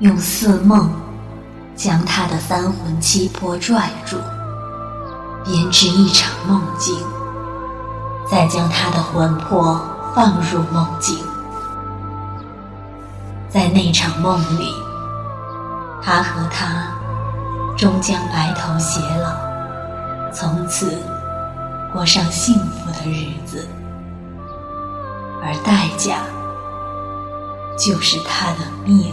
用似梦将他的三魂七魄拽住，编织一场梦境，再将他的魂魄放入梦境。在那场梦里，他和她终将白头偕老，从此过上幸福的日子，而代价就是他的命。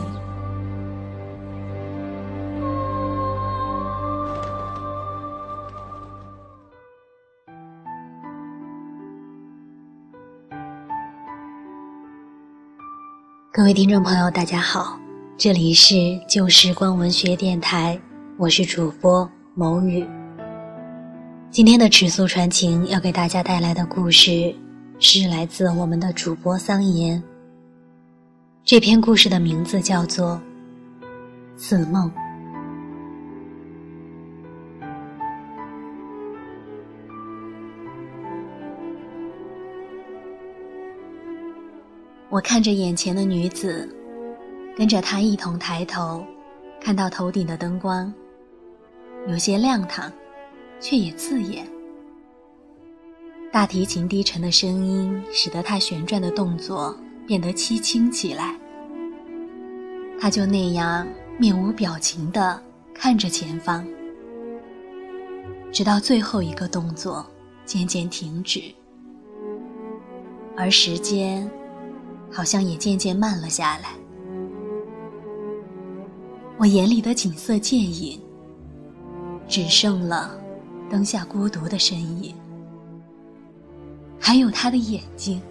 各位听众朋友，大家好，这里是旧时光文学电台，我是主播某雨。今天的尺素传情要给大家带来的故事，是来自我们的主播桑岩。这篇故事的名字叫做《似梦》。我看着眼前的女子，跟着她一同抬头，看到头顶的灯光，有些亮堂，却也刺眼。大提琴低沉的声音使得她旋转的动作变得凄清起来。她就那样面无表情地看着前方，直到最后一个动作渐渐停止，而时间。好像也渐渐慢了下来。我眼里的景色渐隐，只剩了灯下孤独的身影，还有他的眼睛。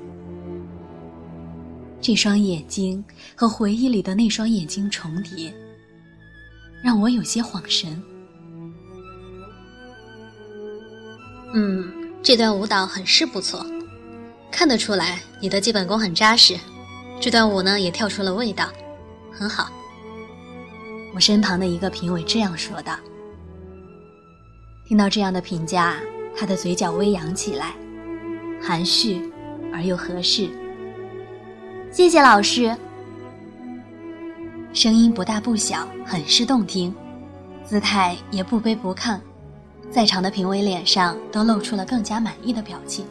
这双眼睛和回忆里的那双眼睛重叠，让我有些恍神。嗯，这段舞蹈很是不错。看得出来，你的基本功很扎实。这段舞呢，也跳出了味道，很好。我身旁的一个评委这样说道。听到这样的评价，他的嘴角微扬起来，含蓄而又合适。谢谢老师。声音不大不小，很是动听，姿态也不卑不亢，在场的评委脸上都露出了更加满意的表情。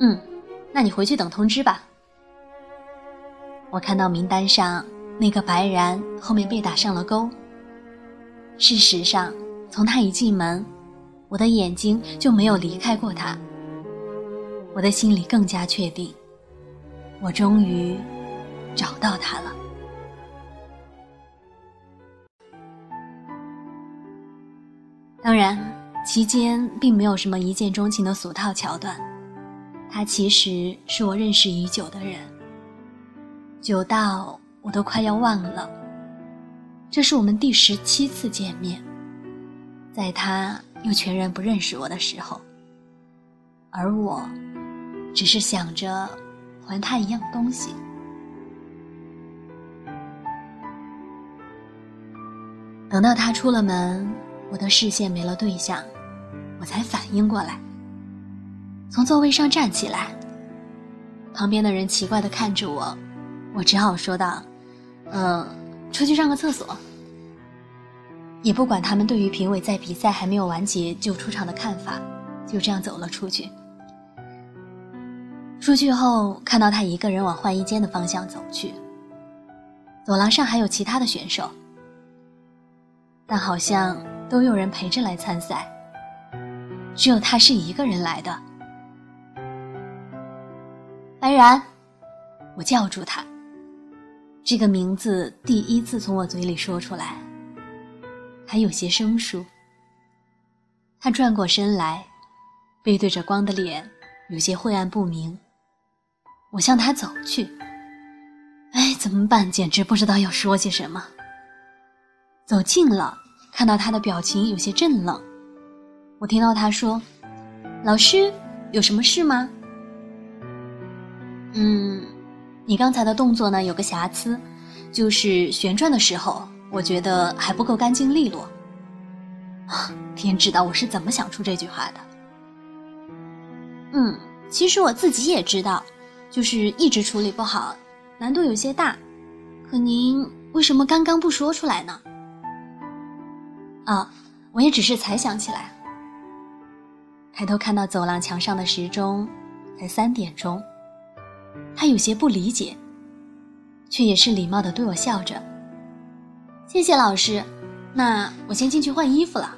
嗯，那你回去等通知吧。我看到名单上那个白然后面被打上了勾。事实上，从他一进门，我的眼睛就没有离开过他。我的心里更加确定，我终于找到他了。当然，期间并没有什么一见钟情的俗套桥段。他其实是我认识已久的人，久到我都快要忘了。这是我们第十七次见面，在他又全然不认识我的时候，而我只是想着还他一样东西。等到他出了门，我的视线没了对象，我才反应过来。从座位上站起来，旁边的人奇怪的看着我，我只好说道：“嗯，出去上个厕所。”也不管他们对于评委在比赛还没有完结就出场的看法，就这样走了出去。出去后看到他一个人往换衣间的方向走去，走廊上还有其他的选手，但好像都有人陪着来参赛，只有他是一个人来的。白然，我叫住他。这个名字第一次从我嘴里说出来，还有些生疏。他转过身来，背对着光的脸有些晦暗不明。我向他走去。哎，怎么办？简直不知道要说些什么。走近了，看到他的表情有些震冷。我听到他说：“老师，有什么事吗？”嗯，你刚才的动作呢有个瑕疵，就是旋转的时候，我觉得还不够干净利落。天知道我是怎么想出这句话的。嗯，其实我自己也知道，就是一直处理不好，难度有些大。可您为什么刚刚不说出来呢？啊，我也只是才想起来。抬头看到走廊墙上的时钟，才三点钟。他有些不理解，却也是礼貌的对我笑着：“谢谢老师，那我先进去换衣服了。”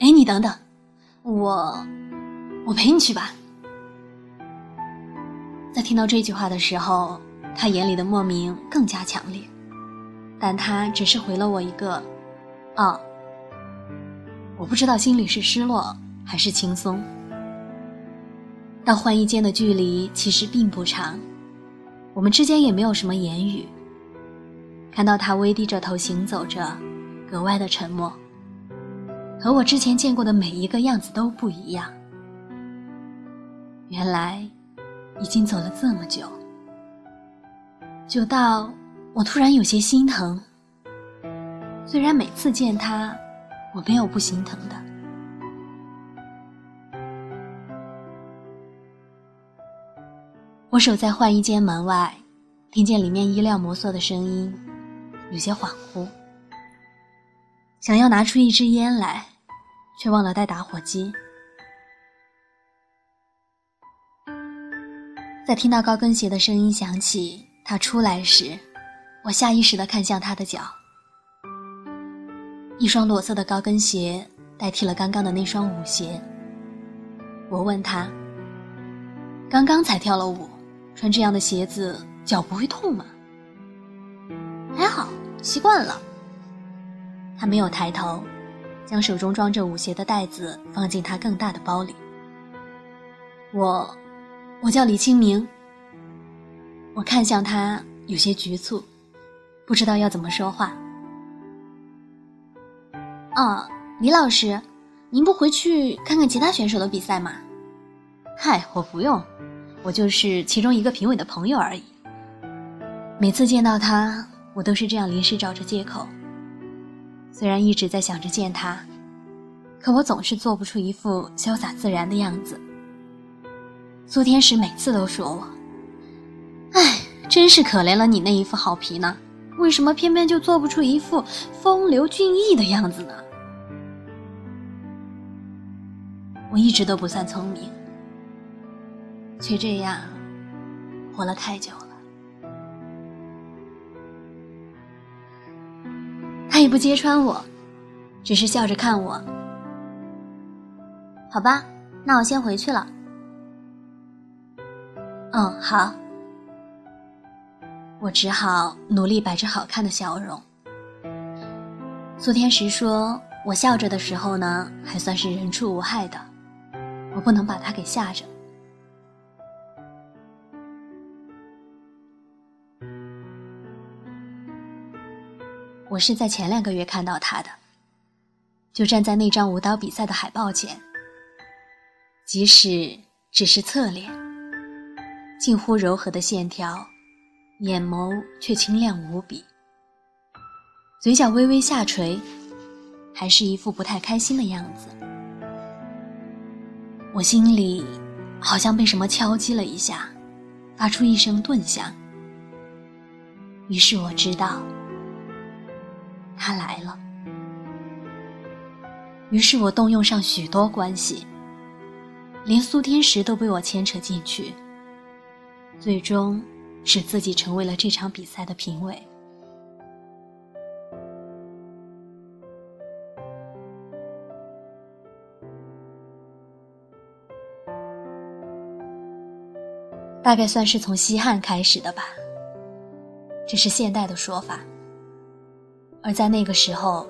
哎，你等等，我，我陪你去吧。在听到这句话的时候，他眼里的莫名更加强烈，但他只是回了我一个“哦”。我不知道心里是失落还是轻松。到换衣间的距离其实并不长，我们之间也没有什么言语。看到他微低着头行走着，格外的沉默，和我之前见过的每一个样子都不一样。原来，已经走了这么久，久到我突然有些心疼。虽然每次见他。我没有不心疼的。我守在换衣间门外，听见里面衣料摩挲的声音，有些恍惚。想要拿出一支烟来，却忘了带打火机。在听到高跟鞋的声音响起，他出来时，我下意识的看向他的脚。一双裸色的高跟鞋代替了刚刚的那双舞鞋。我问他：“刚刚才跳了舞，穿这样的鞋子脚不会痛吗？”还好，习惯了。他没有抬头，将手中装着舞鞋的袋子放进他更大的包里。我，我叫李清明。我看向他，有些局促，不知道要怎么说话。啊，李老师，您不回去看看其他选手的比赛吗？嗨，我不用，我就是其中一个评委的朋友而已。每次见到他，我都是这样临时找着借口。虽然一直在想着见他，可我总是做不出一副潇洒自然的样子。苏天使每次都说我：“哎，真是可怜了你那一副好皮呢，为什么偏偏就做不出一副风流俊逸的样子呢？”我一直都不算聪明，却这样活了太久了。他也不揭穿我，只是笑着看我。好吧，那我先回去了。嗯，好。我只好努力摆着好看的笑容。苏天石说：“我笑着的时候呢，还算是人畜无害的。”我不能把他给吓着。我是在前两个月看到他的，就站在那张舞蹈比赛的海报前，即使只是侧脸，近乎柔和的线条，眼眸却清亮无比，嘴角微微下垂，还是一副不太开心的样子。我心里好像被什么敲击了一下，发出一声顿响。于是我知道他来了。于是我动用上许多关系，连苏天石都被我牵扯进去，最终使自己成为了这场比赛的评委。大概算是从西汉开始的吧，这是现代的说法。而在那个时候，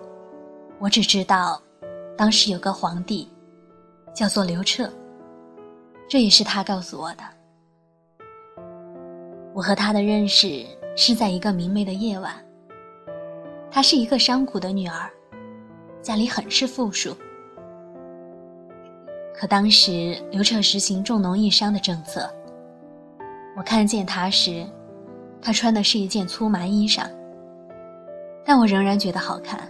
我只知道，当时有个皇帝，叫做刘彻。这也是他告诉我的。我和他的认识是在一个明媚的夜晚。她是一个商贾的女儿，家里很是富庶。可当时刘彻实行重农抑商的政策。我看见他时，他穿的是一件粗麻衣裳，但我仍然觉得好看。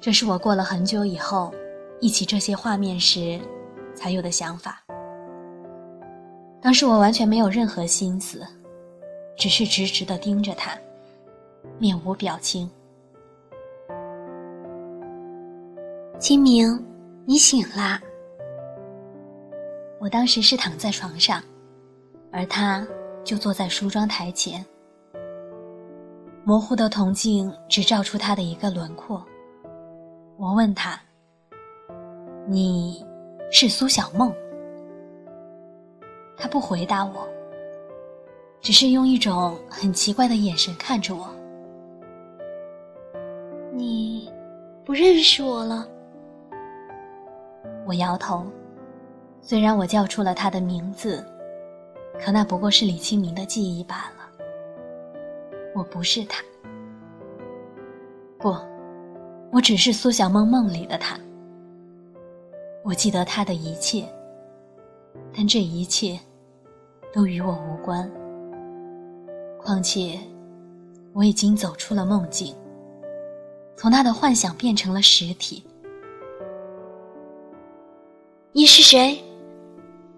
这是我过了很久以后，忆起这些画面时，才有的想法。当时我完全没有任何心思，只是直直的盯着他，面无表情。清明，你醒啦！我当时是躺在床上，而他就坐在梳妆台前。模糊的铜镜只照出他的一个轮廓。我问他：“你是苏小梦？”他不回答我，只是用一种很奇怪的眼神看着我。你不认识我了？我摇头。虽然我叫出了他的名字，可那不过是李清明的记忆罢了。我不是他，不，我只是苏小梦梦里的他。我记得他的一切，但这一切都与我无关。况且，我已经走出了梦境，从他的幻想变成了实体。你是谁？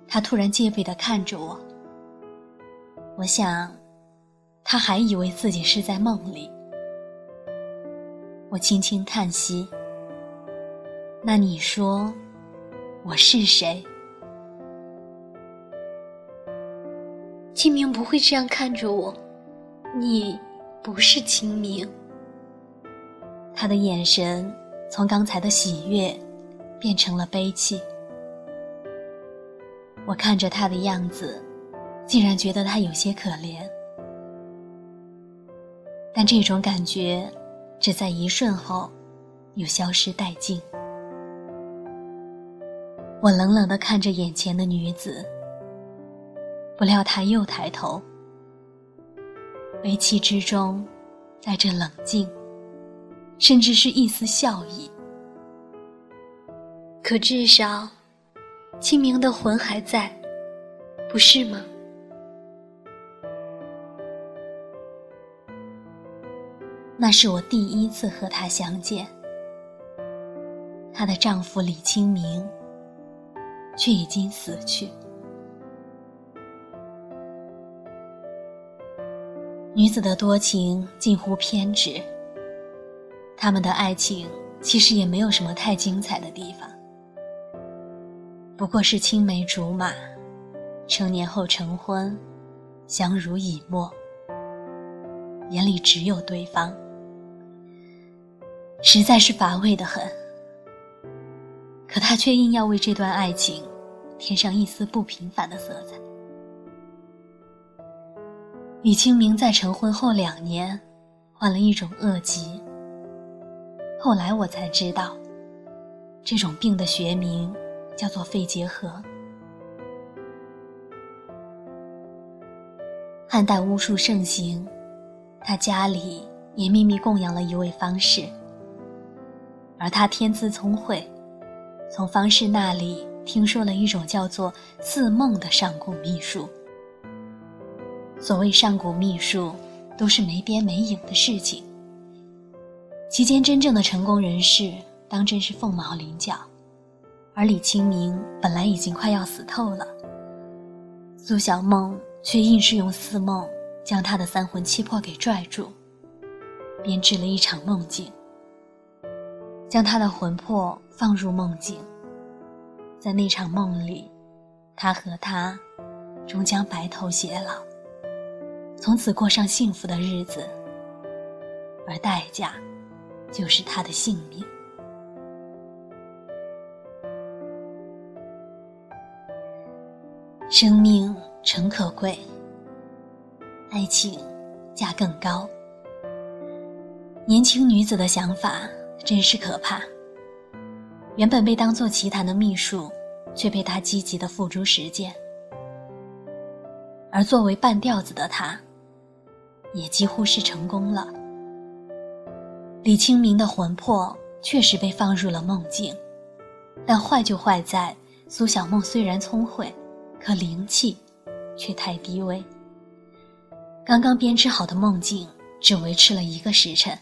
他突然戒备的看着我，我想，他还以为自己是在梦里。我轻轻叹息。那你说，我是谁？清明不会这样看着我，你不是清明。他的眼神从刚才的喜悦，变成了悲戚。我看着他的样子，竟然觉得他有些可怜。但这种感觉，只在一瞬后，又消失殆尽。我冷冷的看着眼前的女子，不料她又抬头，悲戚之中，带着冷静，甚至是一丝笑意。可至少。清明的魂还在，不是吗？那是我第一次和她相见。她的丈夫李清明，却已经死去。女子的多情近乎偏执，他们的爱情其实也没有什么太精彩的地方。不过是青梅竹马，成年后成婚，相濡以沫，眼里只有对方，实在是乏味的很。可他却硬要为这段爱情添上一丝不平凡的色彩。李清明在成婚后两年，患了一种恶疾。后来我才知道，这种病的学名。叫做肺结核。汉代巫术盛行，他家里也秘密供养了一位方士，而他天资聪慧，从方士那里听说了一种叫做四梦的上古秘术。所谓上古秘术，都是没边没影的事情，其间真正的成功人士，当真是凤毛麟角。而李清明本来已经快要死透了，苏小梦却硬是用似梦将他的三魂七魄给拽住，编织了一场梦境，将他的魂魄放入梦境。在那场梦里，他和她终将白头偕老，从此过上幸福的日子，而代价就是他的性命。生命诚可贵，爱情价更高。年轻女子的想法真是可怕。原本被当作奇谈的秘术，却被他积极的付诸实践。而作为半吊子的他，也几乎是成功了。李清明的魂魄确实被放入了梦境，但坏就坏在苏小梦虽然聪慧。可灵气，却太低微。刚刚编织好的梦境，只维持了一个时辰，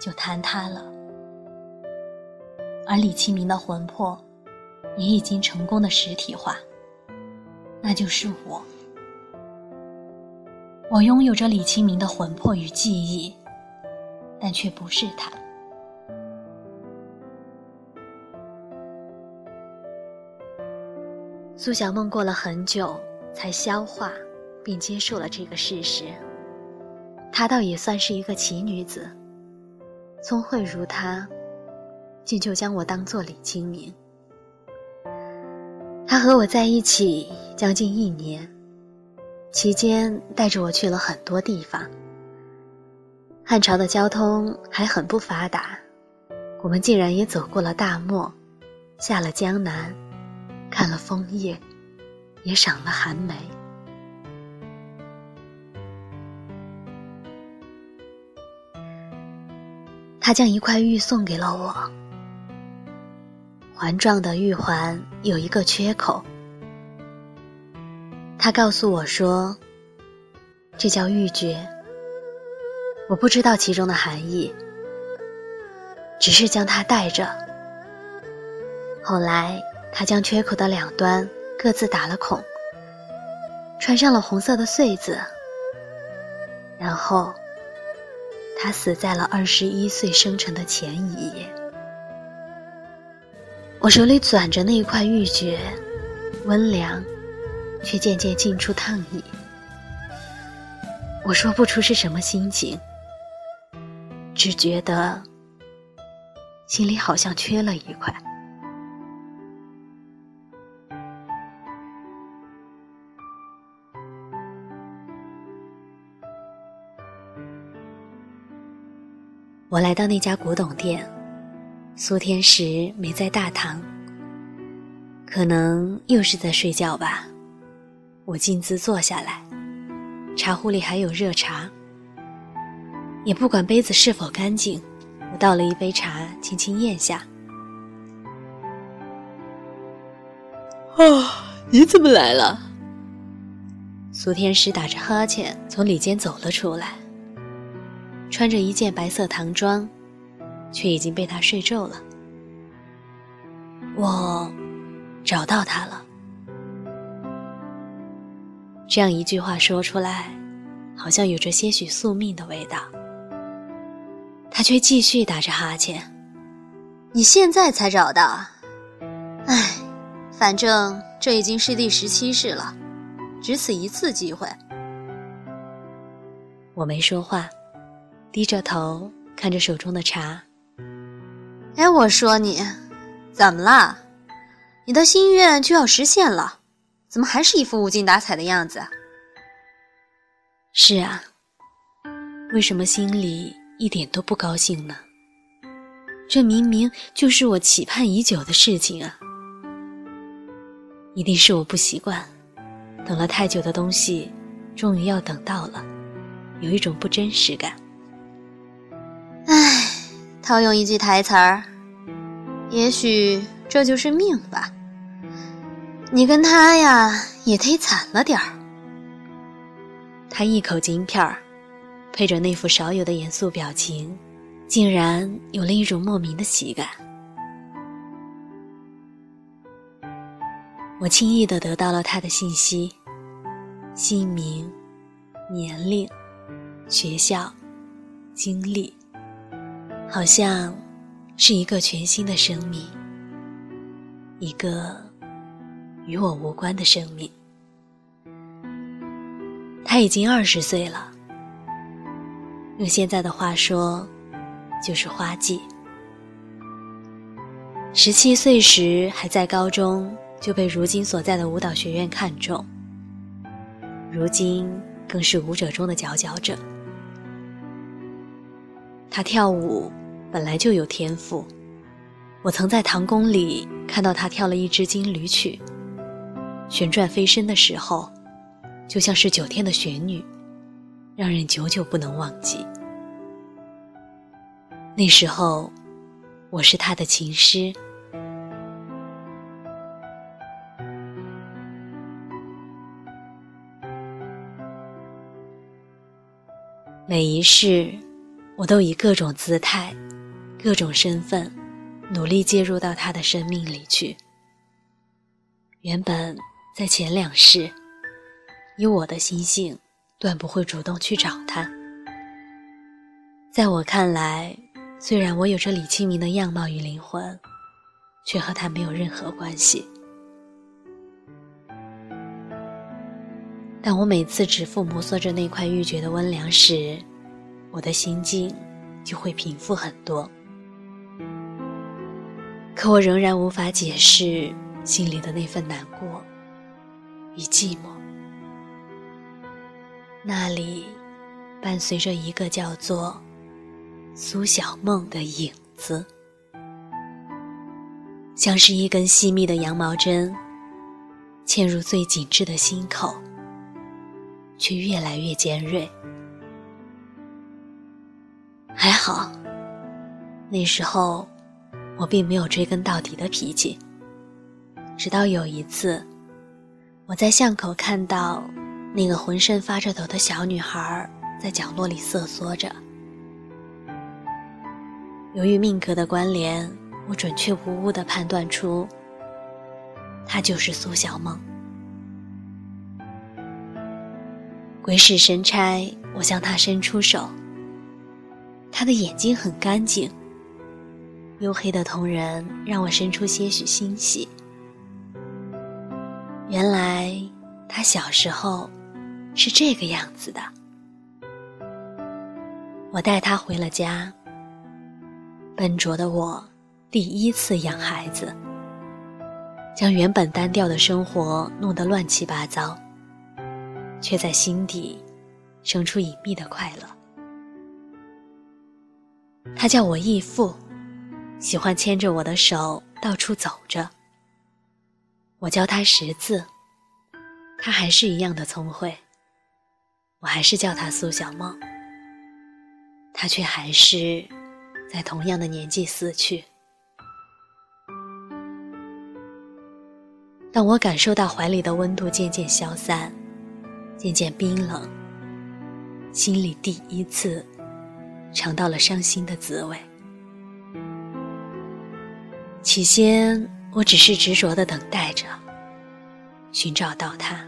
就坍塌了。而李清明的魂魄，也已经成功的实体化，那就是我。我拥有着李清明的魂魄与记忆，但却不是他。苏小梦过了很久才消化并接受了这个事实。她倒也算是一个奇女子，聪慧如她，竟就将我当做李清明。他和我在一起将近一年，期间带着我去了很多地方。汉朝的交通还很不发达，我们竟然也走过了大漠，下了江南。看了枫叶，也赏了寒梅。他将一块玉送给了我，环状的玉环有一个缺口。他告诉我说：“这叫玉珏。”我不知道其中的含义，只是将它带着。后来。他将缺口的两端各自打了孔，穿上了红色的穗子，然后他死在了二十一岁生辰的前一夜。我手里攥着那一块玉珏，温凉，却渐渐浸出烫意。我说不出是什么心情，只觉得心里好像缺了一块。我来到那家古董店，苏天石没在大堂，可能又是在睡觉吧。我径自坐下来，茶壶里还有热茶，也不管杯子是否干净，我倒了一杯茶，轻轻咽下。啊，你怎么来了？苏天石打着哈欠从里间走了出来。穿着一件白色唐装，却已经被他睡皱了。我找到他了。这样一句话说出来，好像有着些许宿命的味道。他却继续打着哈欠。你现在才找到？唉，反正这已经是第十七世了，只此一次机会。我没说话。低着头看着手中的茶。哎，我说你，怎么了？你的心愿就要实现了，怎么还是一副无精打采的样子？是啊，为什么心里一点都不高兴呢？这明明就是我期盼已久的事情啊！一定是我不习惯，等了太久的东西，终于要等到了，有一种不真实感。套用一句台词儿，也许这就是命吧。你跟他呀，也忒惨了点儿。他一口京片儿，配着那副少有的严肃表情，竟然有了一种莫名的喜感。我轻易的得到了他的信息：姓名、年龄、学校、经历。好像是一个全新的生命，一个与我无关的生命。他已经二十岁了，用现在的话说，就是花季。十七岁时还在高中，就被如今所在的舞蹈学院看中，如今更是舞者中的佼佼者。他跳舞。本来就有天赋，我曾在唐宫里看到他跳了一支金缕曲，旋转飞身的时候，就像是九天的玄女，让人久久不能忘记。那时候，我是他的琴师，每一世，我都以各种姿态。各种身份，努力介入到他的生命里去。原本在前两世，以我的心性断不会主动去找他。在我看来，虽然我有着李清明的样貌与灵魂，却和他没有任何关系。当我每次指腹摩挲着那块玉珏的温凉时，我的心境就会平复很多。可我仍然无法解释心里的那份难过与寂寞。那里伴随着一个叫做苏小梦的影子，像是一根细密的羊毛针，嵌入最紧致的心口。却越来越尖锐。还好，那时候我并没有追根到底的脾气。直到有一次，我在巷口看到那个浑身发着抖的小女孩在角落里瑟缩着。由于命格的关联，我准确无误地判断出，她就是苏小梦。鬼使神差，我向他伸出手。他的眼睛很干净，黝黑的瞳仁让我生出些许欣喜。原来他小时候是这个样子的。我带他回了家。笨拙的我，第一次养孩子，将原本单调的生活弄得乱七八糟。却在心底生出隐秘的快乐。他叫我义父，喜欢牵着我的手到处走着。我教他识字，他还是一样的聪慧。我还是叫他苏小梦，他却还是在同样的年纪死去。当我感受到怀里的温度渐渐消散。渐渐冰冷，心里第一次尝到了伤心的滋味。起先，我只是执着的等待着，寻找到他。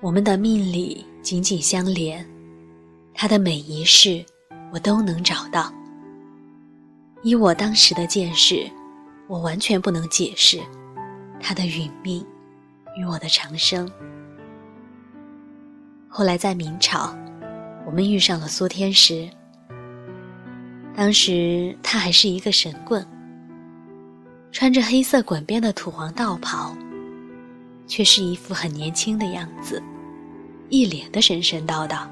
我们的命里紧紧相连，他的每一世我都能找到。以我当时的见识，我完全不能解释。他的殒命与我的长生。后来在明朝，我们遇上了苏天石。当时他还是一个神棍，穿着黑色滚边的土黄道袍，却是一副很年轻的样子，一脸的神神叨叨，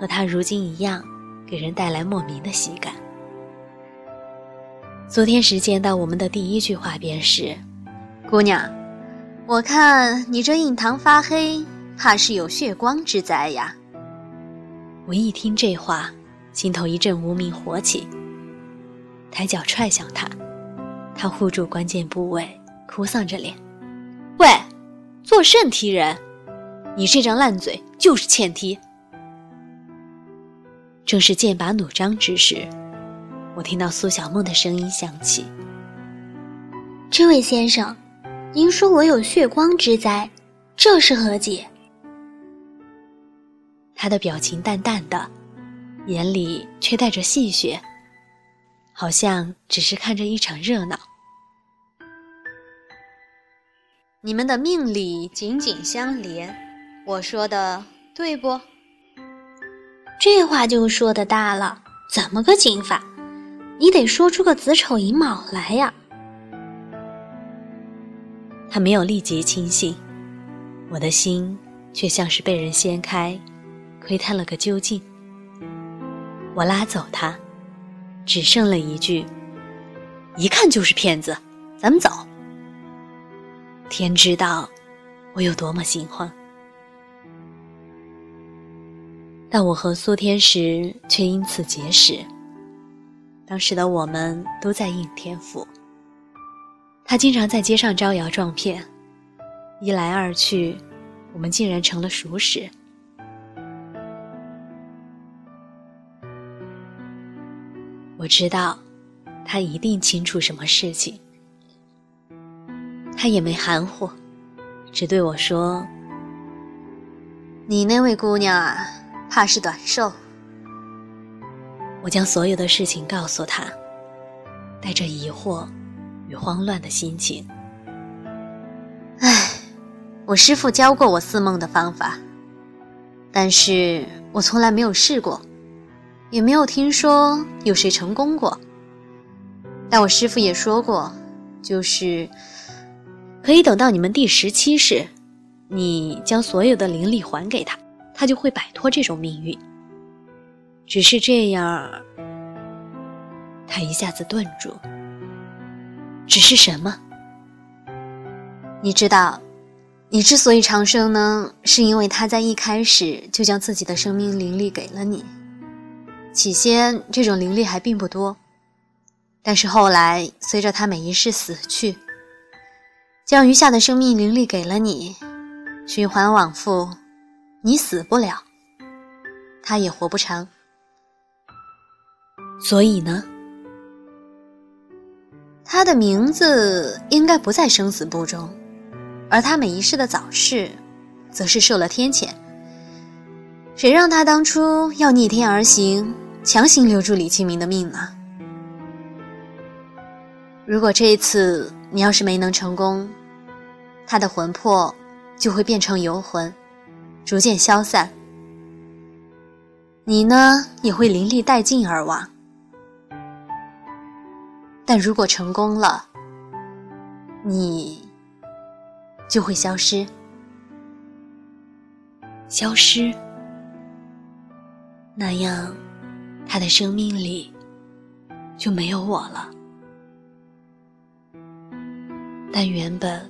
和他如今一样，给人带来莫名的喜感。昨天时见到我们的第一句话便是。姑娘，我看你这印堂发黑，怕是有血光之灾呀。我一听这话，心头一阵无名火起，抬脚踹向他，他护住关键部位，哭丧着脸：“喂，做甚踢人？你这张烂嘴就是欠踢！”正是剑拔弩张之时，我听到苏小梦的声音响起：“这位先生。”您说我有血光之灾，这是何解？他的表情淡淡的，眼里却带着戏谑，好像只是看着一场热闹。你们的命里紧紧相连，我说的对不？这话就说的大了，怎么个紧法？你得说出个子丑寅卯来呀！他没有立即轻信，我的心却像是被人掀开，窥探了个究竟。我拉走他，只剩了一句：“一看就是骗子，咱们走。”天知道我有多么心慌，但我和苏天石却因此结识。当时的我们都在应天府。他经常在街上招摇撞骗，一来二去，我们竟然成了熟识。我知道，他一定清楚什么事情，他也没含糊，只对我说：“你那位姑娘啊，怕是短寿。”我将所有的事情告诉他，带着疑惑与慌乱的心情。唉，我师父教过我似梦的方法，但是我从来没有试过，也没有听说有谁成功过。但我师傅也说过，就是。可以等到你们第十七世，你将所有的灵力还给他，他就会摆脱这种命运。只是这样，他一下子顿住。只是什么？你知道，你之所以长生呢，是因为他在一开始就将自己的生命灵力给了你。起先，这种灵力还并不多，但是后来，随着他每一世死去。将余下的生命灵力给了你，循环往复，你死不了，他也活不长。所以呢，他的名字应该不在生死簿中，而他每一世的早逝，则是受了天谴。谁让他当初要逆天而行，强行留住李清明的命呢？如果这一次你要是没能成功，他的魂魄就会变成游魂，逐渐消散。你呢，也会灵力殆尽而亡。但如果成功了，你就会消失，消失。那样，他的生命里就没有我了。但原本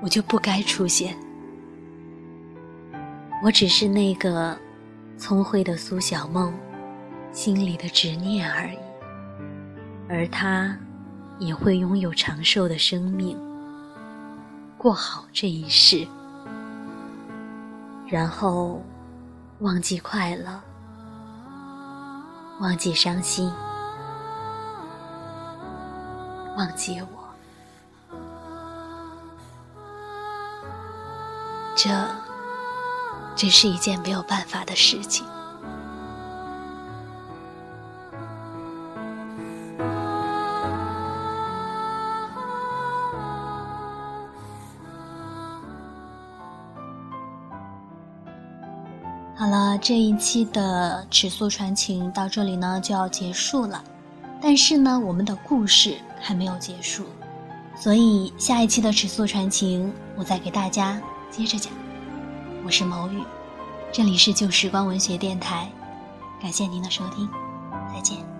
我就不该出现，我只是那个聪慧的苏小梦心里的执念而已，而他也会拥有长寿的生命，过好这一世，然后忘记快乐，忘记伤心，忘记我。这，只是一件没有办法的事情。这一期的尺素传情到这里呢就要结束了，但是呢，我们的故事还没有结束，所以下一期的尺素传情，我再给大家。接着讲，我是某雨，这里是旧时光文学电台，感谢您的收听，再见。